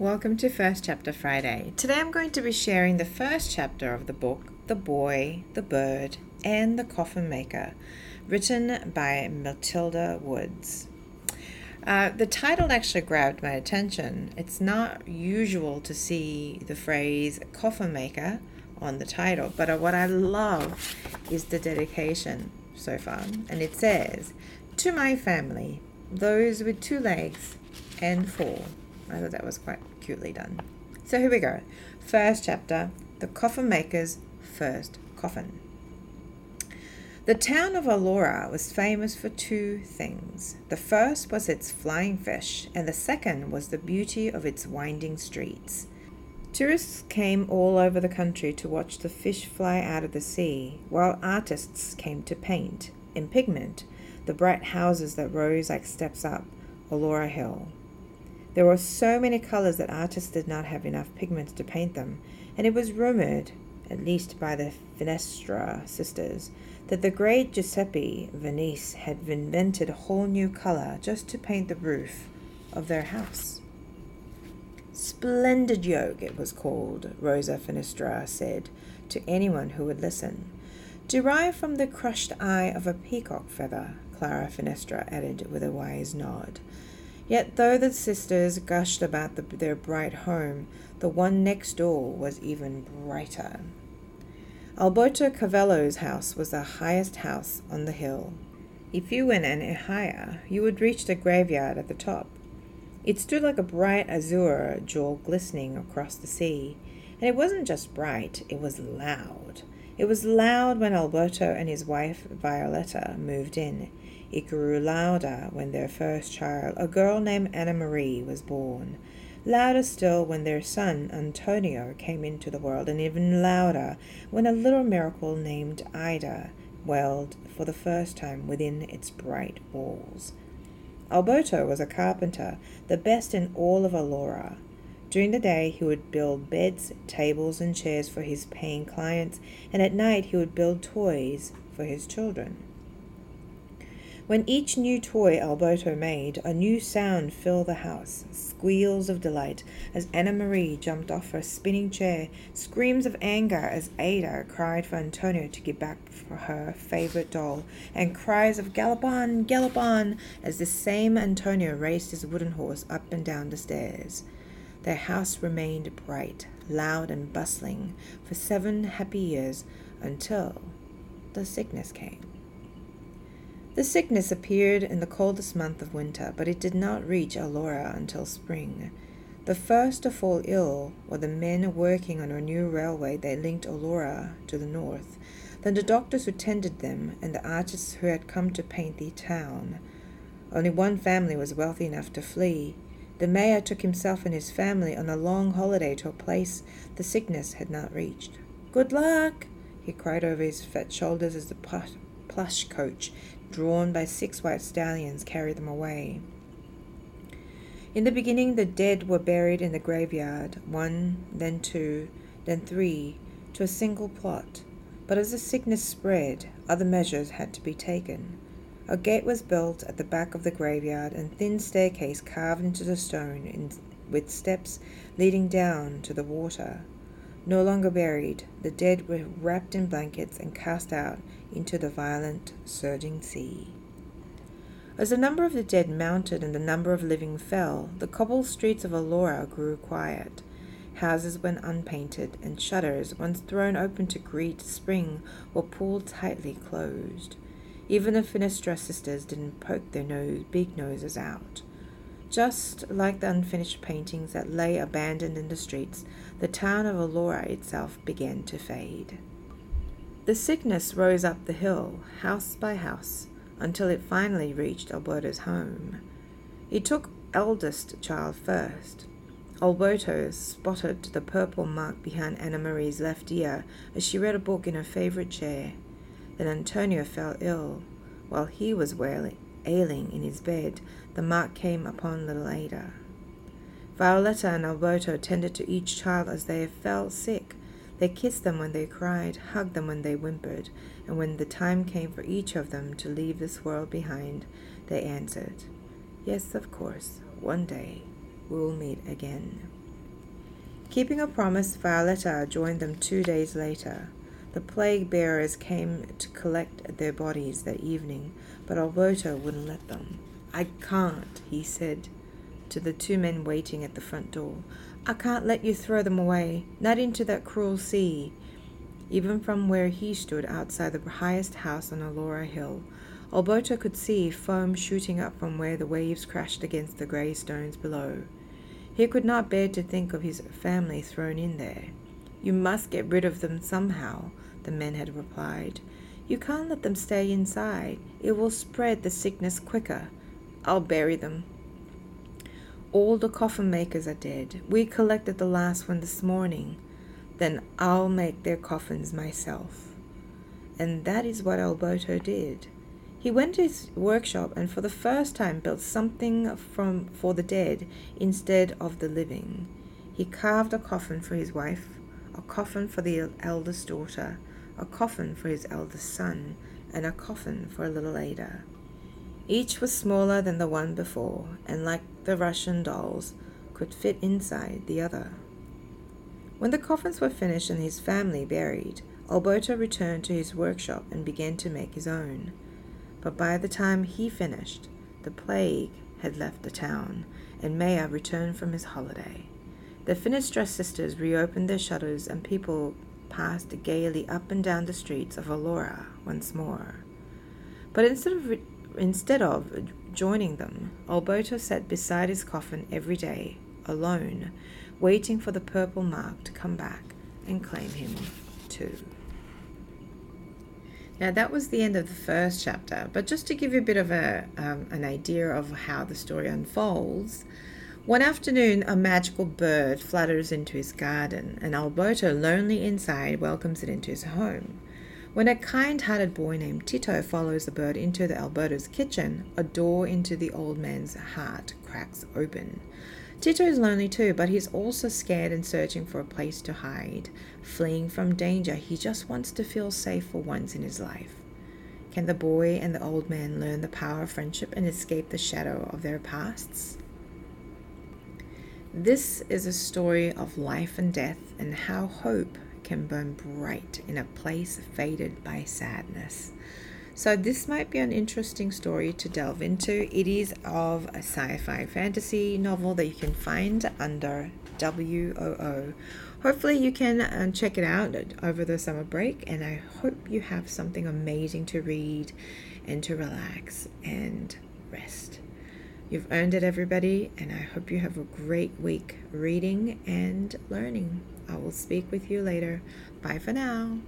Welcome to First Chapter Friday. Today I'm going to be sharing the first chapter of the book, The Boy, the Bird, and the Coffin Maker, written by Matilda Woods. Uh, the title actually grabbed my attention. It's not usual to see the phrase coffin maker on the title, but uh, what I love is the dedication so far. And it says, To my family, those with two legs and four. I thought that was quite cutely done. So here we go. First chapter The Coffin Maker's First Coffin. The town of Allora was famous for two things. The first was its flying fish, and the second was the beauty of its winding streets. Tourists came all over the country to watch the fish fly out of the sea, while artists came to paint, in pigment, the bright houses that rose like steps up Allora Hill. There were so many colors that artists did not have enough pigments to paint them, and it was rumored, at least by the Finestra sisters, that the great Giuseppe Venice had invented a whole new color just to paint the roof of their house. Splendid yoke, it was called, Rosa Finestra said to anyone who would listen. Derived from the crushed eye of a peacock feather, Clara Finestra added with a wise nod. Yet though the sisters gushed about the, their bright home, the one next door was even brighter. Alberto Cavallo's house was the highest house on the hill. If you went any higher, you would reach the graveyard at the top. It stood like a bright azure jewel glistening across the sea, and it wasn't just bright, it was loud. It was loud when Alberto and his wife Violetta moved in. It grew louder when their first child, a girl named Anna Marie, was born. Louder still when their son, Antonio, came into the world, and even louder when a little miracle named Ida welled for the first time within its bright walls. Alberto was a carpenter, the best in all of Allora. During the day, he would build beds, tables, and chairs for his paying clients, and at night, he would build toys for his children. When each new toy Alberto made, a new sound filled the house squeals of delight as Anna Marie jumped off her spinning chair, screams of anger as Ada cried for Antonio to give back for her favorite doll, and cries of Gallop on, gallop on as the same Antonio raced his wooden horse up and down the stairs. Their house remained bright, loud, and bustling for seven happy years until the sickness came. The sickness appeared in the coldest month of winter, but it did not reach Allora until spring. The first to fall ill were the men working on a new railway that linked Allora to the north, then the doctors who tended them, and the artists who had come to paint the town. Only one family was wealthy enough to flee. The mayor took himself and his family on a long holiday to a place the sickness had not reached. Good luck! he cried over his fat shoulders as the plush coach drawn by six white stallions, carried them away. In the beginning, the dead were buried in the graveyard, one, then two, then three, to a single plot. But as the sickness spread, other measures had to be taken. A gate was built at the back of the graveyard, and thin staircase carved into the stone, in, with steps leading down to the water. No longer buried, the dead were wrapped in blankets and cast out into the violent, surging sea. As the number of the dead mounted and the number of living fell, the cobbled streets of Allora grew quiet. Houses went unpainted, and shutters, once thrown open to greet spring, were pulled tightly closed. Even the Finestra sisters didn't poke their nose, big noses out. Just like the unfinished paintings that lay abandoned in the streets, the town of Allora itself began to fade. The sickness rose up the hill, house by house, until it finally reached Alberto's home. It took eldest child first. Alberto spotted the purple mark behind Anna Marie's left ear as she read a book in her favorite chair. Then Antonio fell ill. While he was wailing, ailing in his bed, the mark came upon little Ada. Violetta and Alberto tended to each child as they fell sick, they kissed them when they cried, hugged them when they whimpered, and when the time came for each of them to leave this world behind, they answered, Yes, of course, one day we will meet again. Keeping a promise, Violetta joined them two days later. The plague bearers came to collect their bodies that evening, but Alberto wouldn't let them. I can't, he said to the two men waiting at the front door. I can't let you throw them away, not into that cruel sea. Even from where he stood outside the highest house on Allora Hill, Alberto could see foam shooting up from where the waves crashed against the grey stones below. He could not bear to think of his family thrown in there. You must get rid of them somehow, the men had replied. You can't let them stay inside. It will spread the sickness quicker. I'll bury them. All the coffin makers are dead. We collected the last one this morning. Then I'll make their coffins myself. And that is what Alberto did. He went to his workshop and for the first time built something from for the dead instead of the living. He carved a coffin for his wife, a coffin for the eldest daughter, a coffin for his eldest son, and a coffin for a little Ada. Each was smaller than the one before, and like the Russian dolls, could fit inside the other. When the coffins were finished and his family buried, Alberto returned to his workshop and began to make his own. But by the time he finished, the plague had left the town, and Maya returned from his holiday. The Finestra sisters reopened their shutters, and people passed gaily up and down the streets of Allora once more. But instead of re- Instead of joining them, Alberto sat beside his coffin every day, alone, waiting for the purple mark to come back and claim him too. Now that was the end of the first chapter, but just to give you a bit of a um, an idea of how the story unfolds, one afternoon a magical bird flutters into his garden, and Alberto, lonely inside, welcomes it into his home. When a kind hearted boy named Tito follows the bird into the Alberto's kitchen, a door into the old man's heart cracks open. Tito is lonely too, but he's also scared and searching for a place to hide. Fleeing from danger, he just wants to feel safe for once in his life. Can the boy and the old man learn the power of friendship and escape the shadow of their pasts? This is a story of life and death and how hope can burn bright in a place faded by sadness. So, this might be an interesting story to delve into. It is of a sci fi fantasy novel that you can find under WOO. Hopefully, you can uh, check it out over the summer break, and I hope you have something amazing to read and to relax and rest. You've earned it, everybody, and I hope you have a great week reading and learning. I will speak with you later. Bye for now.